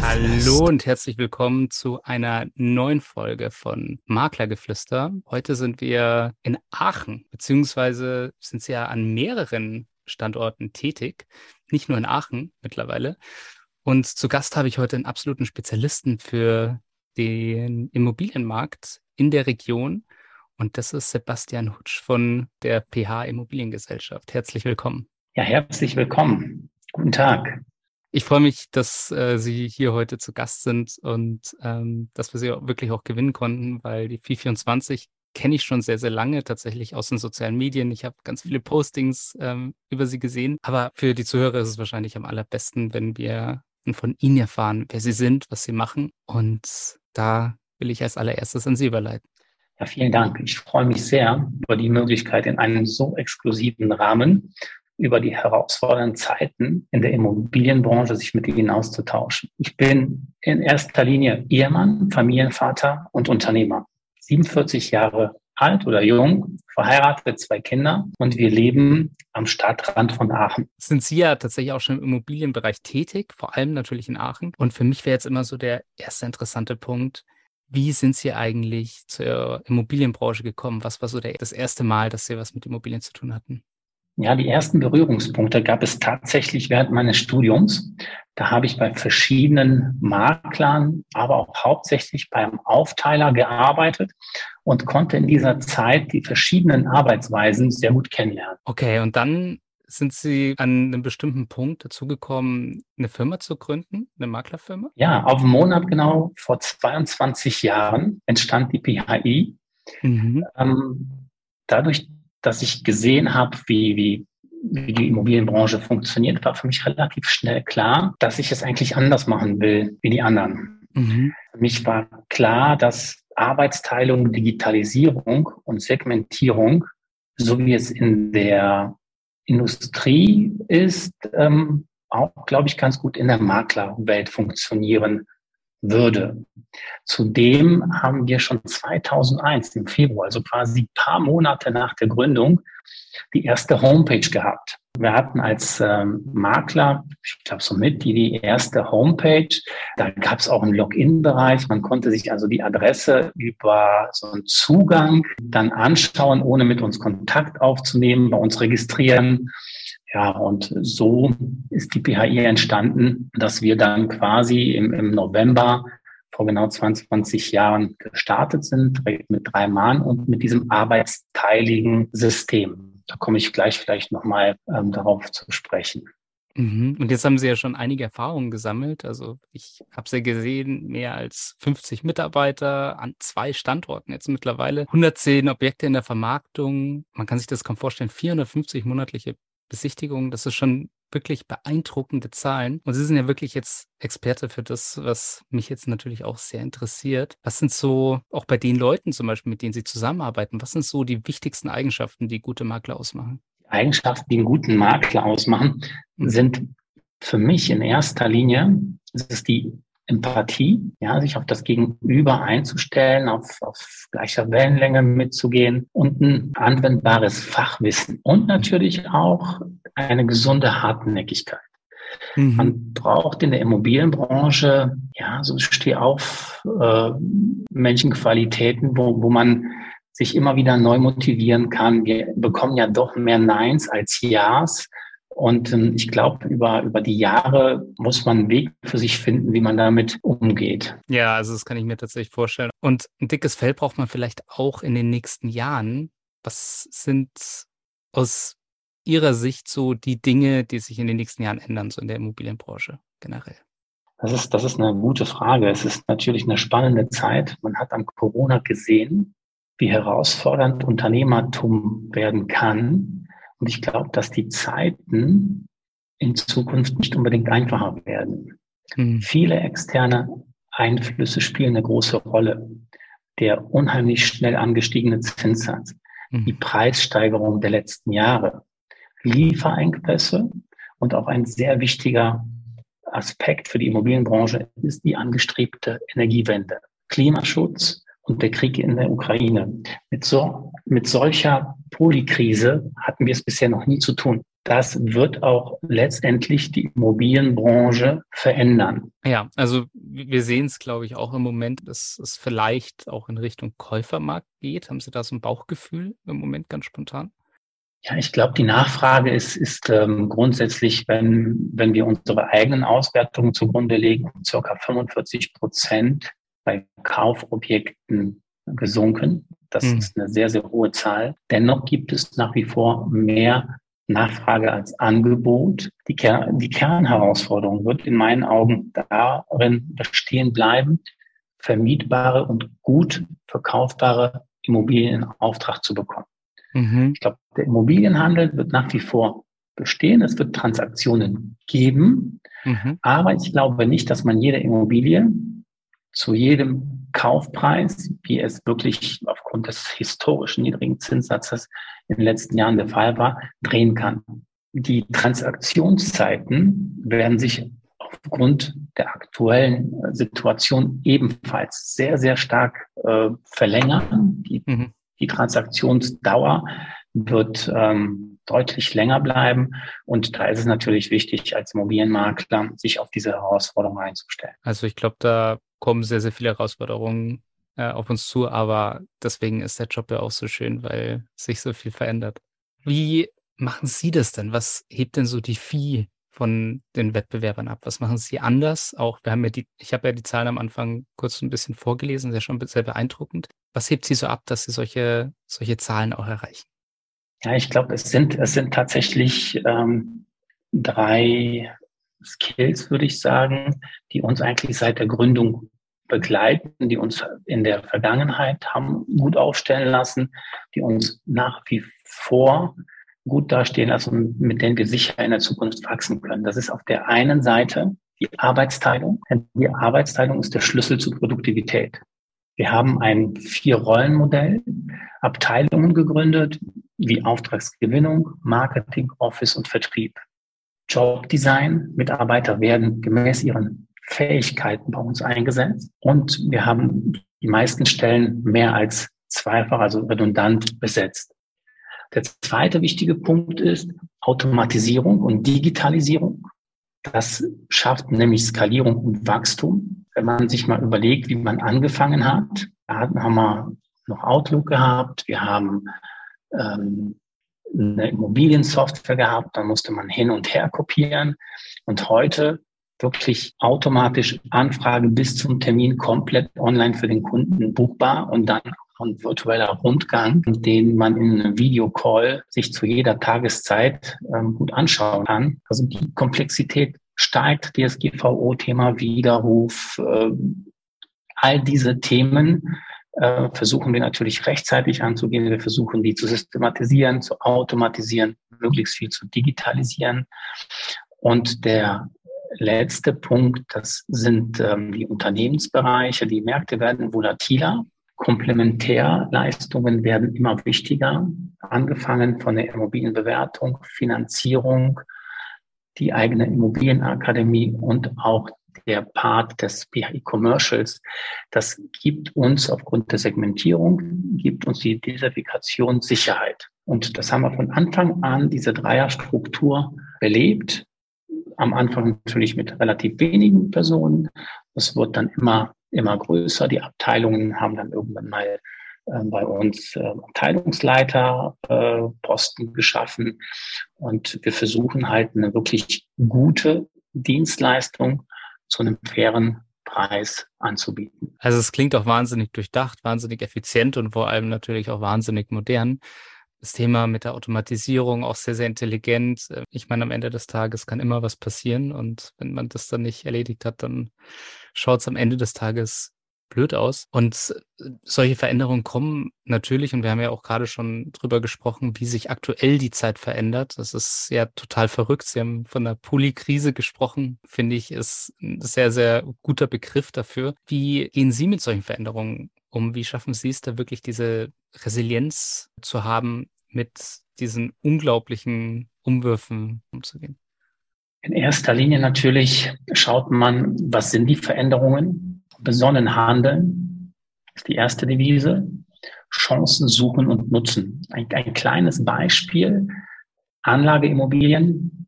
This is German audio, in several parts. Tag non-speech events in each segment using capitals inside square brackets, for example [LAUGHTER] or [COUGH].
Hallo und herzlich willkommen zu einer neuen Folge von Maklergeflüster. Heute sind wir in Aachen, beziehungsweise sind sie ja an mehreren Standorten tätig, nicht nur in Aachen mittlerweile. Und zu Gast habe ich heute einen absoluten Spezialisten für den Immobilienmarkt in der Region. Und das ist Sebastian Hutsch von der PH Immobiliengesellschaft. Herzlich willkommen. Ja, herzlich willkommen. Guten Tag. Ich freue mich, dass äh, Sie hier heute zu Gast sind und ähm, dass wir Sie auch wirklich auch gewinnen konnten, weil die 424 kenne ich schon sehr, sehr lange tatsächlich aus den sozialen Medien. Ich habe ganz viele Postings ähm, über Sie gesehen. Aber für die Zuhörer ist es wahrscheinlich am allerbesten, wenn wir von Ihnen erfahren, wer Sie sind, was Sie machen. Und da will ich als allererstes an Sie überleiten. Ja, vielen Dank. Ich freue mich sehr über die Möglichkeit, in einem so exklusiven Rahmen über die herausfordernden Zeiten in der Immobilienbranche sich mit ihnen auszutauschen. Ich bin in erster Linie Ehemann, Familienvater und Unternehmer. 47 Jahre alt oder jung, verheiratet, zwei Kinder und wir leben am Stadtrand von Aachen. Sind Sie ja tatsächlich auch schon im Immobilienbereich tätig, vor allem natürlich in Aachen. Und für mich wäre jetzt immer so der erste interessante Punkt, wie sind Sie eigentlich zur Immobilienbranche gekommen? Was war so der, das erste Mal, dass Sie was mit Immobilien zu tun hatten? Ja, die ersten Berührungspunkte gab es tatsächlich während meines Studiums. Da habe ich bei verschiedenen Maklern, aber auch hauptsächlich beim Aufteiler gearbeitet und konnte in dieser Zeit die verschiedenen Arbeitsweisen sehr gut kennenlernen. Okay, und dann sind Sie an einem bestimmten Punkt dazu gekommen, eine Firma zu gründen, eine Maklerfirma? Ja, auf einen Monat genau vor 22 Jahren entstand die PHI. Mhm. Ähm, dadurch, dass ich gesehen habe, wie, wie, wie die Immobilienbranche funktioniert, war für mich relativ schnell klar, dass ich es eigentlich anders machen will wie die anderen. Mhm. Für mich war klar, dass Arbeitsteilung, Digitalisierung und Segmentierung, so wie es in der Industrie ist, ähm, auch, glaube ich, ganz gut in der Maklerwelt funktionieren würde. Zudem haben wir schon 2001 im Februar, also quasi paar Monate nach der Gründung, die erste Homepage gehabt. Wir hatten als ähm, Makler, ich glaube somit die, die erste Homepage. Da gab es auch einen Login-Bereich. Man konnte sich also die Adresse über so einen Zugang dann anschauen, ohne mit uns Kontakt aufzunehmen, bei uns registrieren. Ja, und so ist die PHI entstanden, dass wir dann quasi im, im November vor genau 22 Jahren gestartet sind, mit drei Mann und mit diesem arbeitsteiligen System. Da komme ich gleich vielleicht nochmal ähm, darauf zu sprechen. Mhm. Und jetzt haben Sie ja schon einige Erfahrungen gesammelt. Also ich habe Sie gesehen, mehr als 50 Mitarbeiter an zwei Standorten jetzt mittlerweile, 110 Objekte in der Vermarktung. Man kann sich das kaum vorstellen, 450 monatliche Besichtigungen. Das ist schon wirklich beeindruckende Zahlen. Und Sie sind ja wirklich jetzt Experte für das, was mich jetzt natürlich auch sehr interessiert. Was sind so, auch bei den Leuten zum Beispiel, mit denen Sie zusammenarbeiten, was sind so die wichtigsten Eigenschaften, die gute Makler ausmachen? Eigenschaften, die einen guten Makler ausmachen, mhm. sind für mich in erster Linie, es ist die Empathie, ja, sich auf das Gegenüber einzustellen, auf, auf gleicher Wellenlänge mitzugehen und ein anwendbares Fachwissen und natürlich auch eine gesunde Hartnäckigkeit. Mhm. Man braucht in der Immobilienbranche ja so Stehauf äh, Menschenqualitäten, wo, wo man sich immer wieder neu motivieren kann. Wir bekommen ja doch mehr Neins als Ja's. Und ähm, ich glaube, über, über die Jahre muss man einen Weg für sich finden, wie man damit umgeht. Ja, also das kann ich mir tatsächlich vorstellen. Und ein dickes Fell braucht man vielleicht auch in den nächsten Jahren. Was sind aus Ihrer Sicht so die Dinge, die sich in den nächsten Jahren ändern, so in der Immobilienbranche generell? Das ist, das ist eine gute Frage. Es ist natürlich eine spannende Zeit. Man hat an Corona gesehen, wie herausfordernd Unternehmertum werden kann und ich glaube, dass die Zeiten in Zukunft nicht unbedingt einfacher werden. Mhm. Viele externe Einflüsse spielen eine große Rolle. Der unheimlich schnell angestiegene Zinssatz, mhm. die Preissteigerung der letzten Jahre, Lieferengpässe und auch ein sehr wichtiger Aspekt für die Immobilienbranche ist die angestrebte Energiewende. Klimaschutz und der Krieg in der Ukraine. Mit, so, mit solcher Polykrise hatten wir es bisher noch nie zu tun. das wird auch letztendlich die Immobilienbranche verändern. Ja, also wir sehen es, glaube ich, auch im Moment, dass es vielleicht auch in Richtung Käufermarkt geht. Haben Sie da so ein Bauchgefühl im Moment ganz spontan? Ja, ich glaube, die Nachfrage ist, ist ähm, grundsätzlich, wenn, wenn wir unsere eigenen Auswertungen zugrunde legen, circa 45 Prozent bei Kaufobjekten gesunken. Das mhm. ist eine sehr, sehr hohe Zahl. Dennoch gibt es nach wie vor mehr Nachfrage als Angebot. Die, Ker die Kernherausforderung wird in meinen Augen darin bestehen bleiben, vermietbare und gut verkaufbare Immobilien in Auftrag zu bekommen. Mhm. Ich glaube, der Immobilienhandel wird nach wie vor bestehen. Es wird Transaktionen geben. Mhm. Aber ich glaube nicht, dass man jede Immobilie zu jedem Kaufpreis, wie es wirklich aufgrund des historischen niedrigen Zinssatzes in den letzten Jahren der Fall war, drehen kann. Die Transaktionszeiten werden sich aufgrund der aktuellen Situation ebenfalls sehr, sehr stark äh, verlängern. Die mhm die Transaktionsdauer wird ähm, deutlich länger bleiben. Und da ist es natürlich wichtig, als Immobilienmakler sich auf diese Herausforderung einzustellen. Also ich glaube, da kommen sehr, sehr viele Herausforderungen äh, auf uns zu, aber deswegen ist der Job ja auch so schön, weil sich so viel verändert. Wie machen Sie das denn? Was hebt denn so die Vieh von den Wettbewerbern ab? Was machen sie anders? Auch wir haben ja die, ich habe ja die Zahlen am Anfang kurz ein bisschen vorgelesen, sehr schon sehr beeindruckend. Was hebt sie so ab, dass sie solche, solche Zahlen auch erreichen? Ja, ich glaube, es sind, es sind tatsächlich ähm, drei Skills, würde ich sagen, die uns eigentlich seit der Gründung begleiten, die uns in der Vergangenheit haben gut aufstellen lassen, die uns nach wie vor gut dastehen lassen mit denen wir sicher in der Zukunft wachsen können. Das ist auf der einen Seite die Arbeitsteilung. Die Arbeitsteilung ist der Schlüssel zur Produktivität. Wir haben ein Vier-Rollen-Modell, Abteilungen gegründet, wie Auftragsgewinnung, Marketing, Office und Vertrieb. Jobdesign, Mitarbeiter werden gemäß ihren Fähigkeiten bei uns eingesetzt und wir haben die meisten Stellen mehr als zweifach, also redundant besetzt. Der zweite wichtige Punkt ist Automatisierung und Digitalisierung. Das schafft nämlich Skalierung und Wachstum. Wenn man sich mal überlegt, wie man angefangen hat, da haben wir noch Outlook gehabt, wir haben ähm, eine Immobiliensoftware gehabt, da musste man hin und her kopieren. Und heute wirklich automatisch Anfrage bis zum Termin komplett online für den Kunden buchbar und dann und virtueller Rundgang, den man in einem Videocall sich zu jeder Tageszeit ähm, gut anschauen kann. Also die Komplexität steigt, DSGVO-Thema, Widerruf, äh, all diese Themen äh, versuchen wir natürlich rechtzeitig anzugehen. Wir versuchen, die zu systematisieren, zu automatisieren, möglichst viel zu digitalisieren. Und der letzte Punkt, das sind ähm, die Unternehmensbereiche. Die Märkte werden volatiler. Komplementärleistungen werden immer wichtiger, angefangen von der Immobilienbewertung, Finanzierung, die eigene Immobilienakademie und auch der Part des PHI Commercials. Das gibt uns aufgrund der Segmentierung, gibt uns die Diversifikation Sicherheit. Und das haben wir von Anfang an, diese Dreierstruktur, belebt. Am Anfang natürlich mit relativ wenigen Personen. Es wird dann immer immer größer. Die Abteilungen haben dann irgendwann mal äh, bei uns äh, Abteilungsleiter äh, geschaffen und wir versuchen halt eine wirklich gute Dienstleistung zu einem fairen Preis anzubieten. Also es klingt auch wahnsinnig durchdacht, wahnsinnig effizient und vor allem natürlich auch wahnsinnig modern. Das Thema mit der Automatisierung auch sehr, sehr intelligent. Ich meine, am Ende des Tages kann immer was passieren und wenn man das dann nicht erledigt hat, dann schaut es am Ende des Tages blöd aus. Und äh, solche Veränderungen kommen natürlich, und wir haben ja auch gerade schon drüber gesprochen, wie sich aktuell die Zeit verändert. Das ist ja total verrückt. Sie haben von der Polikrise gesprochen, finde ich, ist ein sehr, sehr guter Begriff dafür. Wie gehen Sie mit solchen Veränderungen um? Wie schaffen Sie es da wirklich, diese Resilienz zu haben, mit diesen unglaublichen Umwürfen umzugehen? In erster Linie natürlich schaut man, was sind die Veränderungen? Besonnen handeln ist die erste Devise. Chancen suchen und nutzen. Ein, ein kleines Beispiel. Anlageimmobilien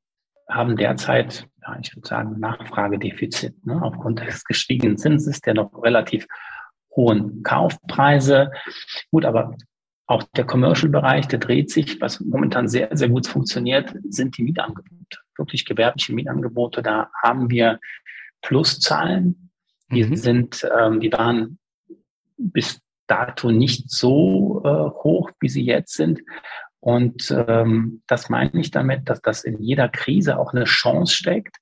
haben derzeit, ja, ich würde sagen, Nachfragedefizit. Ne? Aufgrund des gestiegenen Zinses, der noch relativ hohen Kaufpreise. Gut, aber auch der Commercial-Bereich, der dreht sich. Was momentan sehr, sehr gut funktioniert, sind die Mietangebote. Wirklich gewerbliche Mietangebote. Da haben wir Pluszahlen. Die mhm. sind, ähm, die waren bis dato nicht so äh, hoch, wie sie jetzt sind. Und ähm, das meine ich damit, dass das in jeder Krise auch eine Chance steckt.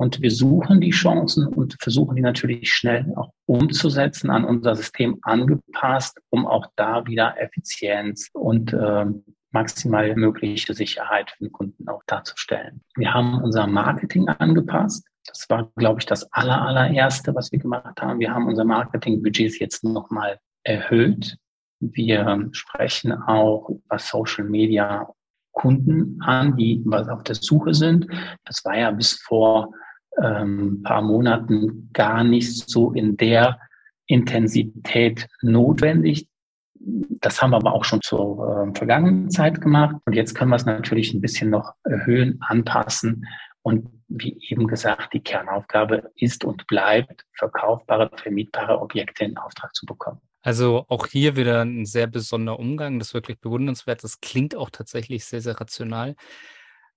Und wir suchen die Chancen und versuchen die natürlich schnell auch umzusetzen, an unser System angepasst, um auch da wieder Effizienz und äh, maximal mögliche Sicherheit für den Kunden auch darzustellen. Wir haben unser Marketing angepasst. Das war, glaube ich, das aller, allererste, was wir gemacht haben. Wir haben unser Marketingbudget jetzt nochmal erhöht. Wir sprechen auch über Social Media Kunden an, die was auf der Suche sind. Das war ja bis vor ähm, paar Monaten gar nicht so in der Intensität notwendig. Das haben wir aber auch schon zur äh, vergangenen Zeit gemacht. Und jetzt können wir es natürlich ein bisschen noch erhöhen, anpassen. Und wie eben gesagt, die Kernaufgabe ist und bleibt, verkaufbare, vermietbare Objekte in Auftrag zu bekommen. Also auch hier wieder ein sehr besonderer Umgang, das ist wirklich bewundernswert. Das klingt auch tatsächlich sehr, sehr rational.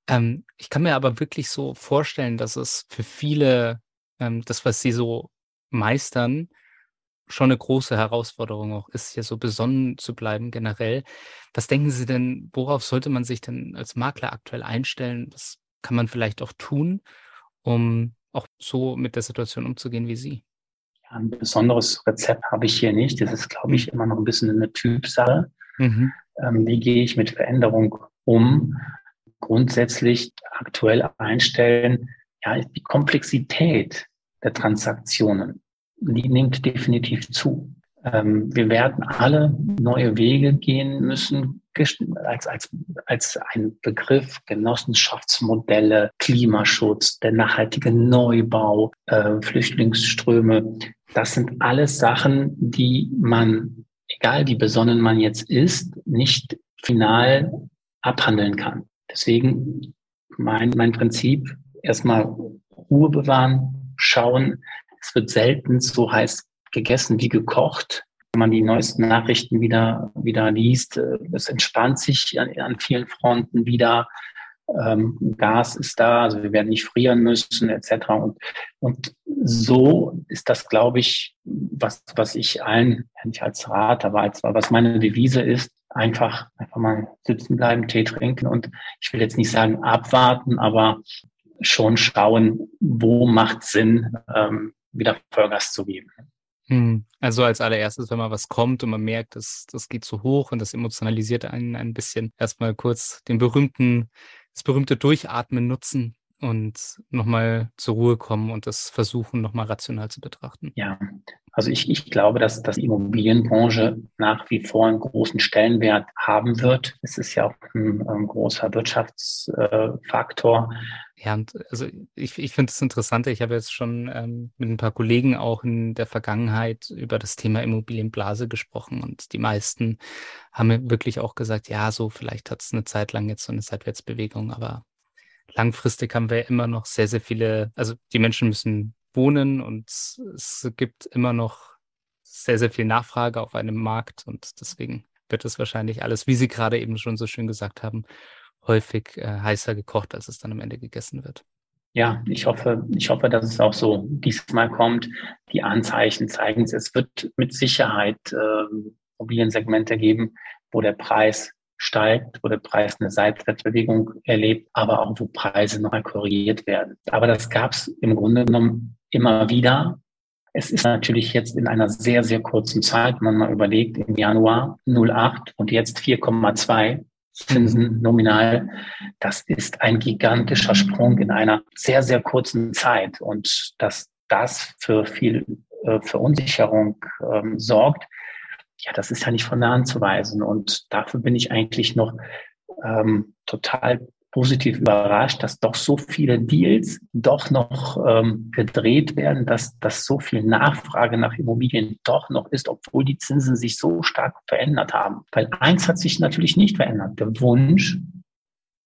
Ähm, ich kann mir aber wirklich so vorstellen, dass es für viele, ähm, das, was sie so meistern, schon eine große Herausforderung auch ist, hier so besonnen zu bleiben generell. Was denken Sie denn, worauf sollte man sich denn als Makler aktuell einstellen? Was kann man vielleicht auch tun, um auch so mit der Situation umzugehen wie Sie? Ja, ein besonderes Rezept habe ich hier nicht. Das ist, glaube ich, immer noch ein bisschen eine Typsache. Mhm. Ähm, wie gehe ich mit Veränderung um? Grundsätzlich aktuell einstellen, ja, die Komplexität der Transaktionen, die nimmt definitiv zu. Ähm, wir werden alle neue Wege gehen müssen, als, als, als ein Begriff Genossenschaftsmodelle, Klimaschutz, der nachhaltige Neubau, äh, Flüchtlingsströme. Das sind alles Sachen, die man, egal wie besonnen man jetzt ist, nicht final abhandeln kann. Deswegen mein, mein Prinzip, erstmal Ruhe bewahren, schauen. Es wird selten so heiß gegessen wie gekocht. Wenn man die neuesten Nachrichten wieder, wieder liest, äh, es entspannt sich an, an vielen Fronten wieder. Ähm, Gas ist da, also wir werden nicht frieren müssen, etc. Und, und so ist das, glaube ich, was, was ich allen, nicht als Rat, aber als, was meine Devise ist, einfach, einfach mal sitzen bleiben, Tee trinken und ich will jetzt nicht sagen abwarten, aber schon schauen, wo macht Sinn, ähm, wieder Vollgas zu geben. Hm. Also als allererstes, wenn mal was kommt und man merkt, das, das geht zu hoch und das emotionalisiert einen ein bisschen, erstmal kurz den berühmten, das berühmte Durchatmen nutzen und nochmal zur Ruhe kommen und das versuchen, nochmal rational zu betrachten. Ja, also ich, ich glaube, dass, dass die Immobilienbranche nach wie vor einen großen Stellenwert haben wird. Es ist ja auch ein, ein großer Wirtschaftsfaktor. ja, und also ich, ich finde es interessant. Ich habe jetzt schon ähm, mit ein paar Kollegen auch in der Vergangenheit über das Thema Immobilienblase gesprochen und die meisten haben wirklich auch gesagt, ja, so vielleicht hat es eine Zeit lang jetzt so eine Seitwärtsbewegung, aber langfristig haben wir immer noch sehr, sehr viele, also die Menschen müssen wohnen und es gibt immer noch sehr, sehr viel Nachfrage auf einem Markt und deswegen wird es wahrscheinlich alles, wie Sie gerade eben schon so schön gesagt haben, häufig äh, heißer gekocht, als es dann am Ende gegessen wird. Ja, ich hoffe, ich hoffe, dass es auch so diesmal kommt. Die Anzeichen zeigen es. Es wird mit Sicherheit äh, Immobiliensegmente geben, wo der Preis steigt, wo der Preis eine Seitwärtsbewegung erlebt, aber auch wo Preise noch korrigiert werden. Aber das gab es im Grunde genommen immer wieder. Es ist natürlich jetzt in einer sehr, sehr kurzen Zeit, wenn man mal überlegt, im Januar 0,8 und jetzt 4,2 Zinsen nominal. Das ist ein gigantischer Sprung in einer sehr, sehr kurzen Zeit. Und dass das für viel äh, Verunsicherung ähm, sorgt, ja, das ist ja nicht von der Hand zu weisen. Und dafür bin ich eigentlich noch ähm, total positiv überrascht, dass doch so viele Deals doch noch ähm, gedreht werden, dass, dass so viel Nachfrage nach Immobilien doch noch ist, obwohl die Zinsen sich so stark verändert haben. Weil eins hat sich natürlich nicht verändert, der Wunsch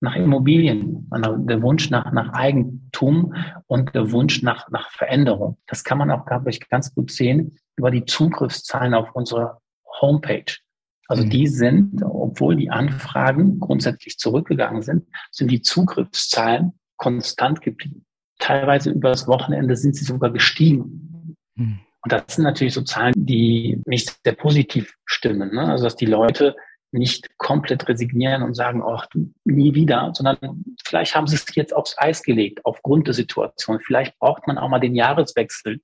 nach Immobilien, der Wunsch nach, nach Eigentum und der Wunsch nach, nach Veränderung. Das kann man auch, glaube ich, ganz gut sehen über die Zugriffszahlen auf unsere Homepage. Also mhm. die sind, obwohl die Anfragen grundsätzlich zurückgegangen sind, sind die Zugriffszahlen konstant geblieben. Teilweise übers Wochenende sind sie sogar gestiegen. Mhm. Und das sind natürlich so Zahlen, die nicht sehr positiv stimmen. Ne? Also dass die Leute nicht komplett resignieren und sagen, ach, nie wieder, sondern vielleicht haben sie es jetzt aufs Eis gelegt aufgrund der Situation. Vielleicht braucht man auch mal den Jahreswechsel,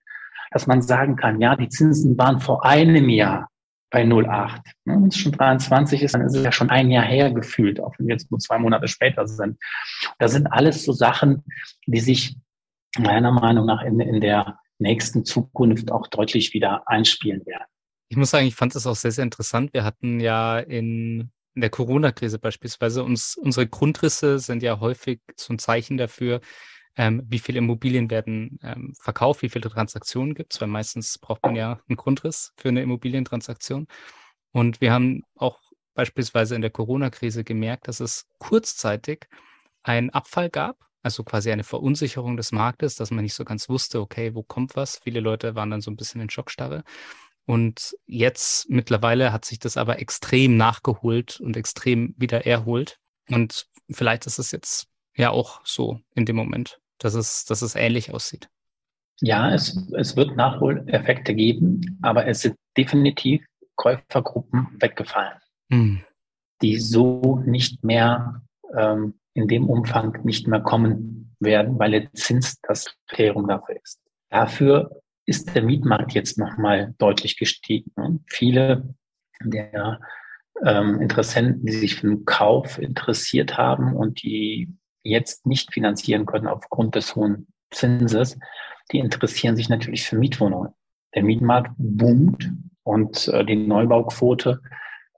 dass man sagen kann, ja, die Zinsen waren vor einem Jahr bei 0,8. Ne, wenn es schon 23 ist, dann ist es ja schon ein Jahr her gefühlt, auch wenn wir jetzt nur zwei Monate später sind. Das sind alles so Sachen, die sich meiner Meinung nach in, in der nächsten Zukunft auch deutlich wieder einspielen werden. Ich muss sagen, ich fand das auch sehr, sehr interessant. Wir hatten ja in, in der Corona-Krise beispielsweise uns, unsere Grundrisse sind ja häufig so ein Zeichen dafür, ähm, wie viele Immobilien werden ähm, verkauft, wie viele Transaktionen gibt es, weil meistens braucht man ja einen Grundriss für eine Immobilientransaktion. Und wir haben auch beispielsweise in der Corona-Krise gemerkt, dass es kurzzeitig einen Abfall gab, also quasi eine Verunsicherung des Marktes, dass man nicht so ganz wusste, okay, wo kommt was. Viele Leute waren dann so ein bisschen in Schockstarre. Und jetzt mittlerweile hat sich das aber extrem nachgeholt und extrem wieder erholt. Und vielleicht ist es jetzt ja auch so in dem Moment, dass es, dass es ähnlich aussieht. Ja, es, es wird Nachholeffekte geben, aber es sind definitiv Käufergruppen weggefallen, hm. die so nicht mehr ähm, in dem Umfang nicht mehr kommen werden, weil der Zins das Kriterium dafür ist. Dafür ist der Mietmarkt jetzt nochmal deutlich gestiegen. Ne? Viele der ähm, Interessenten, die sich für den Kauf interessiert haben und die jetzt nicht finanzieren können aufgrund des hohen Zinses, die interessieren sich natürlich für Mietwohnungen. Der Mietmarkt boomt und äh, die Neubauquote,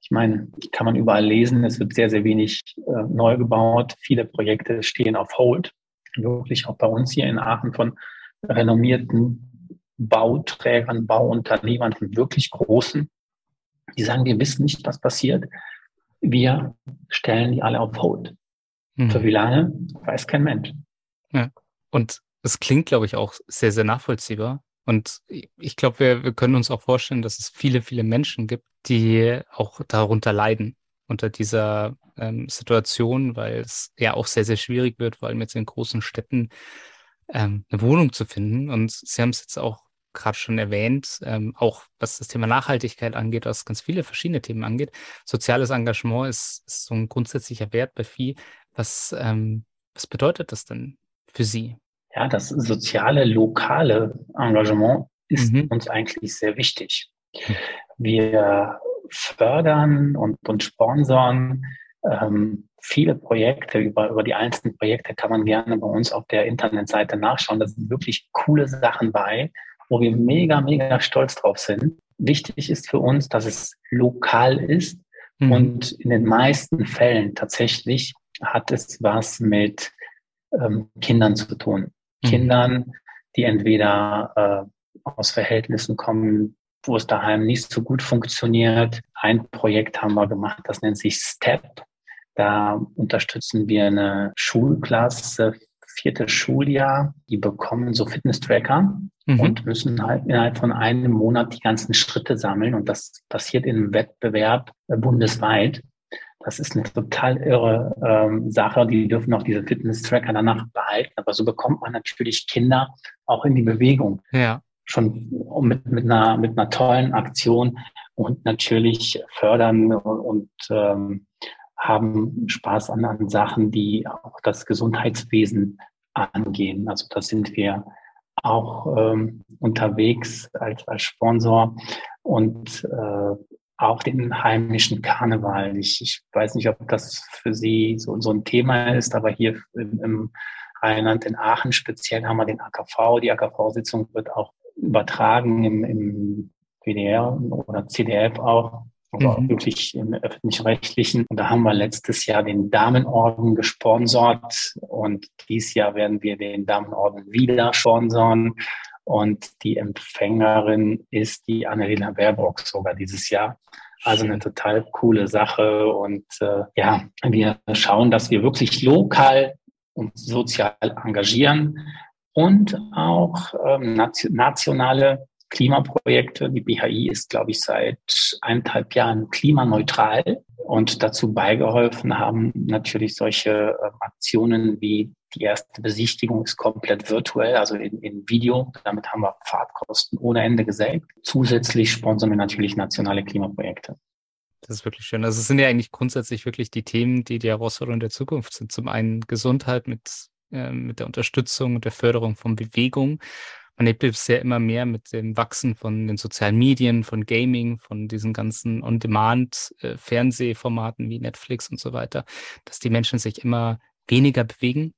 ich meine, kann man überall lesen, es wird sehr, sehr wenig äh, neu gebaut. Viele Projekte stehen auf Hold. Wirklich auch bei uns hier in Aachen von renommierten Bauträgern, Bauunternehmern, von wirklich großen, die sagen, wir wissen nicht, was passiert. Wir stellen die alle auf Hold. Mhm. Für wie lange, weiß kein Mensch. Ja. Und es klingt, glaube ich, auch sehr, sehr nachvollziehbar. Und ich glaube, wir, wir können uns auch vorstellen, dass es viele, viele Menschen gibt, die auch darunter leiden, unter dieser ähm, Situation, weil es ja auch sehr, sehr schwierig wird, vor allem jetzt in großen Städten ähm, eine Wohnung zu finden. Und Sie haben es jetzt auch gerade schon erwähnt, ähm, auch was das Thema Nachhaltigkeit angeht, was ganz viele verschiedene Themen angeht. Soziales Engagement ist, ist so ein grundsätzlicher Wert bei Vieh. Was, ähm, was bedeutet das denn für Sie? Ja, das soziale, lokale Engagement ist mhm. uns eigentlich sehr wichtig. Wir fördern und, und sponsern ähm, viele Projekte. Über, über die einzelnen Projekte kann man gerne bei uns auf der Internetseite nachschauen. Da sind wirklich coole Sachen bei wo wir mega, mega stolz drauf sind. Wichtig ist für uns, dass es lokal ist mhm. und in den meisten Fällen tatsächlich hat es was mit ähm, Kindern zu tun. Mhm. Kindern, die entweder äh, aus Verhältnissen kommen, wo es daheim nicht so gut funktioniert. Ein Projekt haben wir gemacht, das nennt sich STEP. Da unterstützen wir eine Schulklasse viertes Schuljahr, die bekommen so Fitness-Tracker mhm. und müssen halt innerhalb von einem Monat die ganzen Schritte sammeln. Und das passiert im Wettbewerb äh, bundesweit. Das ist eine total irre ähm, Sache. Die dürfen auch diese Fitness-Tracker danach behalten. Aber so bekommt man natürlich Kinder auch in die Bewegung. Ja. Schon mit, mit, einer, mit einer tollen Aktion und natürlich fördern und, ähm, haben Spaß an, an Sachen, die auch das Gesundheitswesen angehen. Also da sind wir auch ähm, unterwegs als, als Sponsor und äh, auch den heimischen Karneval. Ich, ich weiß nicht, ob das für Sie so, so ein Thema ist, aber hier im, im Rheinland, in Aachen speziell, haben wir den AKV. Die AKV-Sitzung wird auch übertragen im, im WDR oder CDF auch aber mhm. wirklich im öffentlich-rechtlichen. Und da haben wir letztes Jahr den Damenorden gesponsert und dieses Jahr werden wir den Damenorden wieder sponsern. Und die Empfängerin ist die Annalena Baerbock sogar dieses Jahr. Also eine total coole Sache. Und äh, ja, wir schauen, dass wir wirklich lokal und sozial engagieren und auch ähm, nationale Klimaprojekte. Die BHI ist, glaube ich, seit eineinhalb Jahren klimaneutral und dazu beigeholfen haben natürlich solche äh, Aktionen wie die erste Besichtigung ist komplett virtuell, also in, in Video. Damit haben wir Fahrtkosten ohne Ende gesenkt. Zusätzlich sponsern wir natürlich nationale Klimaprojekte. Das ist wirklich schön. Also es sind ja eigentlich grundsätzlich wirklich die Themen, die die Herausforderungen der Zukunft sind. Zum einen Gesundheit mit, äh, mit der Unterstützung und der Förderung von Bewegung. Man es ja immer mehr mit dem Wachsen von den sozialen Medien, von Gaming, von diesen ganzen On-Demand-Fernsehformaten äh, wie Netflix und so weiter, dass die Menschen sich immer weniger bewegen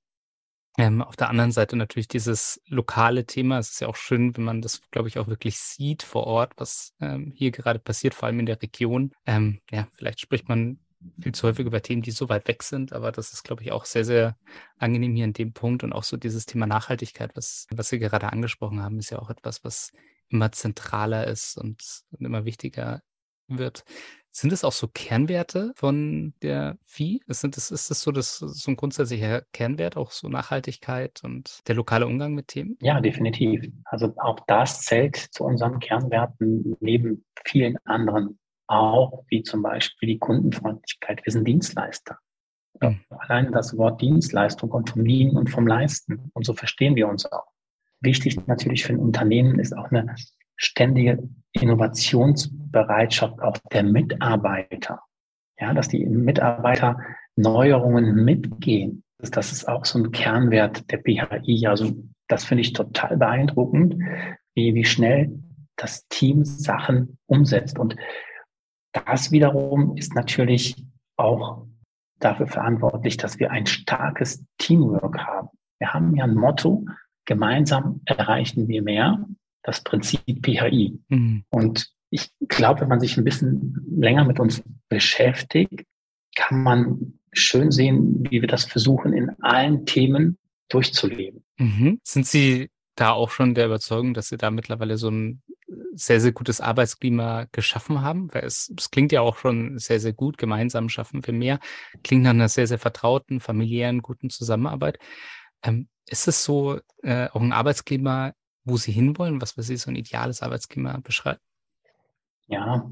ähm, auf der anderen Seite natürlich dieses lokale Thema. Es ist ja auch schön, wenn man das, glaube ich, auch wirklich sieht vor Ort, was ähm, hier gerade passiert, vor allem in der Region. Ähm, ja, vielleicht spricht man viel zu häufig über Themen, die so weit weg sind, aber das ist, glaube ich, auch sehr, sehr angenehm hier in dem Punkt und auch so dieses Thema Nachhaltigkeit, was, was Sie gerade angesprochen haben, ist ja auch etwas, was immer zentraler ist und, und immer wichtiger wird. Sind es auch so Kernwerte von der Vieh? Ist, ist, ist das so, das, so ein grundsätzlicher Kernwert, auch so Nachhaltigkeit und der lokale Umgang mit Themen? Ja, definitiv. Also auch das zählt zu unseren Kernwerten neben vielen anderen auch, wie zum Beispiel die Kundenfreundlichkeit. Wir sind Dienstleister. Mhm. Allein das Wort Dienstleistung kommt vom Dienen und vom Leisten. Und so verstehen wir uns auch. Wichtig natürlich für ein Unternehmen ist auch eine ständige Innovationsbereitschaft auch der Mitarbeiter. Ja, dass die Mitarbeiter Neuerungen mitgehen. Das ist auch so ein Kernwert der BHI. Also das finde ich total beeindruckend, wie, wie schnell das Team Sachen umsetzt. Und das wiederum ist natürlich auch dafür verantwortlich, dass wir ein starkes Teamwork haben. Wir haben ja ein Motto, gemeinsam erreichen wir mehr das Prinzip PHI. Mhm. Und ich glaube, wenn man sich ein bisschen länger mit uns beschäftigt, kann man schön sehen, wie wir das versuchen, in allen Themen durchzuleben. Mhm. Sind Sie da auch schon der Überzeugung, dass Sie da mittlerweile so ein sehr, sehr gutes Arbeitsklima geschaffen haben? Weil es, es klingt ja auch schon sehr, sehr gut, gemeinsam schaffen wir mehr. Klingt nach einer sehr, sehr vertrauten, familiären, guten Zusammenarbeit. Ähm, ist es so äh, auch ein Arbeitsklima, wo Sie hinwollen, was für Sie so ein ideales Arbeitsklima beschreibt? Ja,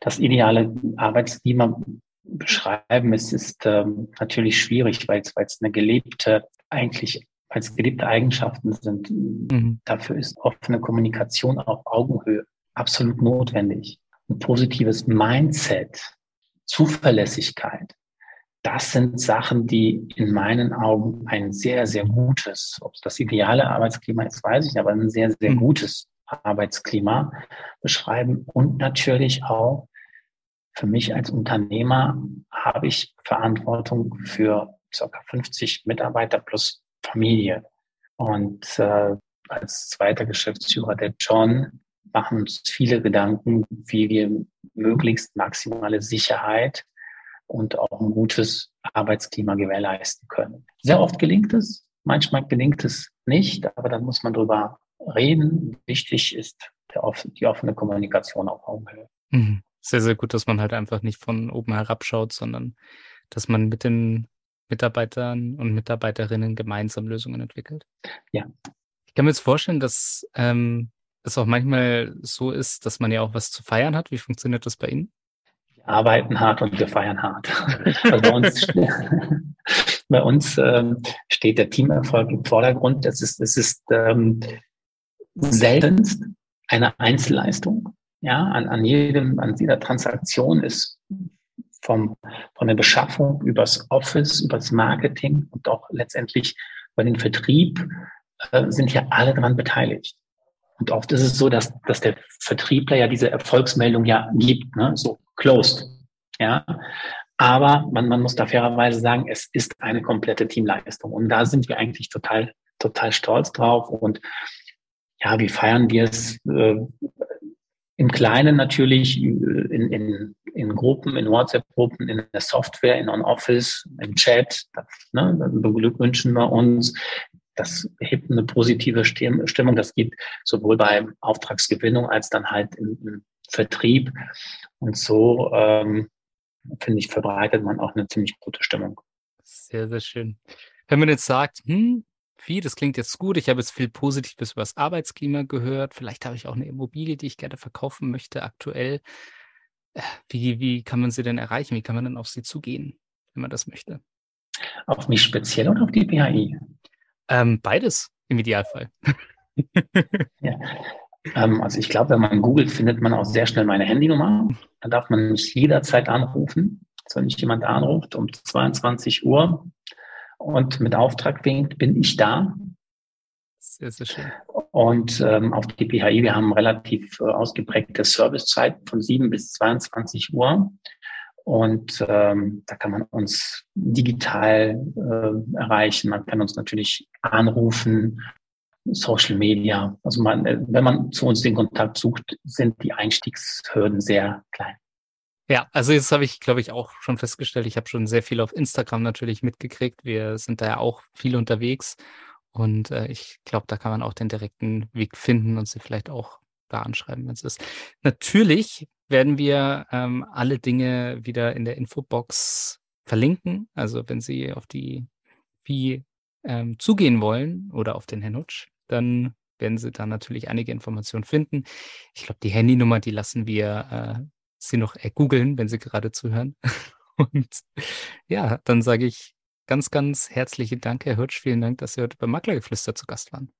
das ideale Arbeitsklima beschreiben, es ist ähm, natürlich schwierig, weil es eine gelebte, eigentlich weil es gelebte Eigenschaften sind. Mhm. Dafür ist offene Kommunikation auf Augenhöhe absolut notwendig. Ein positives Mindset, Zuverlässigkeit, das sind Sachen, die in meinen Augen ein sehr, sehr gutes, ob es das ideale Arbeitsklima ist, weiß ich nicht, aber ein sehr, sehr hm. gutes Arbeitsklima beschreiben. Und natürlich auch für mich als Unternehmer habe ich Verantwortung für ca. 50 Mitarbeiter plus Familie. Und äh, als zweiter Geschäftsführer der John machen uns viele Gedanken, wie wir möglichst maximale Sicherheit und auch ein gutes Arbeitsklima gewährleisten können. Sehr oft gelingt es, manchmal gelingt es nicht, aber dann muss man drüber reden. Wichtig ist die offene Kommunikation auf Augenhöhe. Mhm. Sehr, sehr gut, dass man halt einfach nicht von oben herabschaut, sondern dass man mit den Mitarbeitern und Mitarbeiterinnen gemeinsam Lösungen entwickelt. Ja. Ich kann mir jetzt vorstellen, dass ähm, es auch manchmal so ist, dass man ja auch was zu feiern hat. Wie funktioniert das bei Ihnen? arbeiten hart und wir feiern hart. [LAUGHS] Also bei uns, [LAUGHS] bei uns ähm, steht der Teamerfolg im Vordergrund. Es ist, es ist ähm, seltenst eine Einzelleistung. Ja, an, an jedem, an jeder Transaktion ist vom, von der Beschaffung übers Office, übers Marketing und auch letztendlich bei den Vertrieb äh, sind ja alle daran beteiligt. Und oft ist es so, dass, dass der Vertriebler ja diese Erfolgsmeldung ja gibt, ne? so closed. Ja. Aber man, man muss da fairerweise sagen, es ist eine komplette Teamleistung. Und da sind wir eigentlich total, total stolz drauf. Und ja, wie feiern wir es äh, im Kleinen natürlich äh, in, in, in Gruppen, in WhatsApp-Gruppen, in der Software, in On-Office, im Chat. Das, ne, beglückwünschen wir uns das hebt eine positive Stimmung. Das gibt sowohl bei Auftragsgewinnung als dann halt in, in Vertrieb. Und so, ähm, finde ich, verbreitet man auch eine ziemlich gute Stimmung. Sehr, sehr schön. Wenn man jetzt sagt, hm, wie, das klingt jetzt gut, ich habe jetzt viel Positives über das Arbeitsklima gehört, vielleicht habe ich auch eine Immobilie, die ich gerne verkaufen möchte aktuell. Äh, wie, wie kann man sie denn erreichen? Wie kann man denn auf sie zugehen, wenn man das möchte? Auf mich speziell oder auf die PHI? Ähm, beides im Idealfall. [LAUGHS] ja. Ähm, also ich glaube, wenn man googelt, findet man auch sehr schnell meine Handynummer. Da darf man mich jederzeit anrufen. Also wenn mich jemand anruft um 22 Uhr und mit Auftrag winkt, bin ich da. Sehr, sehr schön. Und ähm, auf die PHI, wir haben relativ äh, ausgeprägte Servicezeit von 7 bis 22 Uhr. Und ähm, da kann man uns digital äh, erreichen. Man kann uns natürlich anrufen, Social Media. Also man, äh, wenn man zu uns den Kontakt sucht, sind die Einstiegshürden sehr klein. Ja, also jetzt habe ich, glaube ich, auch schon festgestellt, ich habe schon sehr viel auf Instagram natürlich mitgekriegt. Wir sind da ja auch viel unterwegs und äh, ich glaube, da kann man auch den direkten Weg finden und sie vielleicht auch da anschreiben, wenn es ist. Natürlich werden wir ähm, alle Dinge wieder in der Infobox verlinken. Also wenn Sie auf die Wie ähm, zugehen wollen oder auf den Herrn Hutsch, dann werden Sie da natürlich einige Informationen finden. Ich glaube, die Handynummer, die lassen wir äh, Sie noch äh, googeln, wenn Sie gerade zuhören. [LAUGHS] Und ja, dann sage ich ganz, ganz herzlichen Dank, Herr Hirsch. Vielen Dank, dass Sie heute beim Maklergeflüster zu Gast waren.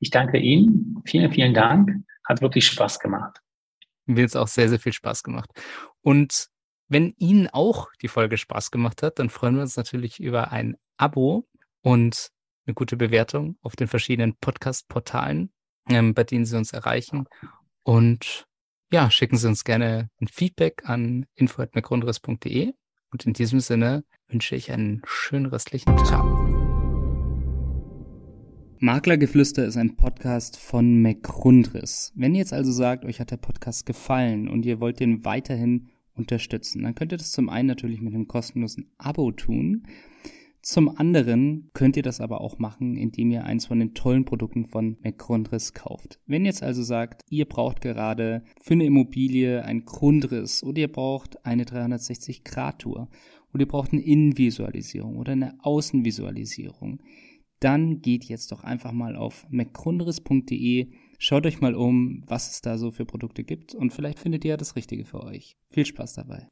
Ich danke Ihnen. Vielen, vielen Dank. Hat wirklich Spaß gemacht. Mir jetzt auch sehr, sehr viel Spaß gemacht. Und wenn Ihnen auch die Folge Spaß gemacht hat, dann freuen wir uns natürlich über ein Abo und eine gute Bewertung auf den verschiedenen Podcast-Portalen, ähm, bei denen Sie uns erreichen. Und ja, schicken Sie uns gerne ein Feedback an info.mcgrundriss.de und in diesem Sinne wünsche ich einen schönen restlichen Tag. Maklergeflüster ist ein Podcast von McGrundriss. Wenn ihr jetzt also sagt, euch hat der Podcast gefallen und ihr wollt den weiterhin unterstützen, dann könnt ihr das zum einen natürlich mit einem kostenlosen Abo tun. Zum anderen könnt ihr das aber auch machen, indem ihr eins von den tollen Produkten von McGrundriss kauft. Wenn ihr jetzt also sagt, ihr braucht gerade für eine Immobilie einen Grundriss oder ihr braucht eine 360-Grad-Tour oder ihr braucht eine Innenvisualisierung oder eine Außenvisualisierung, dann geht jetzt doch einfach mal auf mcgrundriss.de, schaut euch mal um, was es da so für Produkte gibt und vielleicht findet ihr ja das Richtige für euch. Viel Spaß dabei.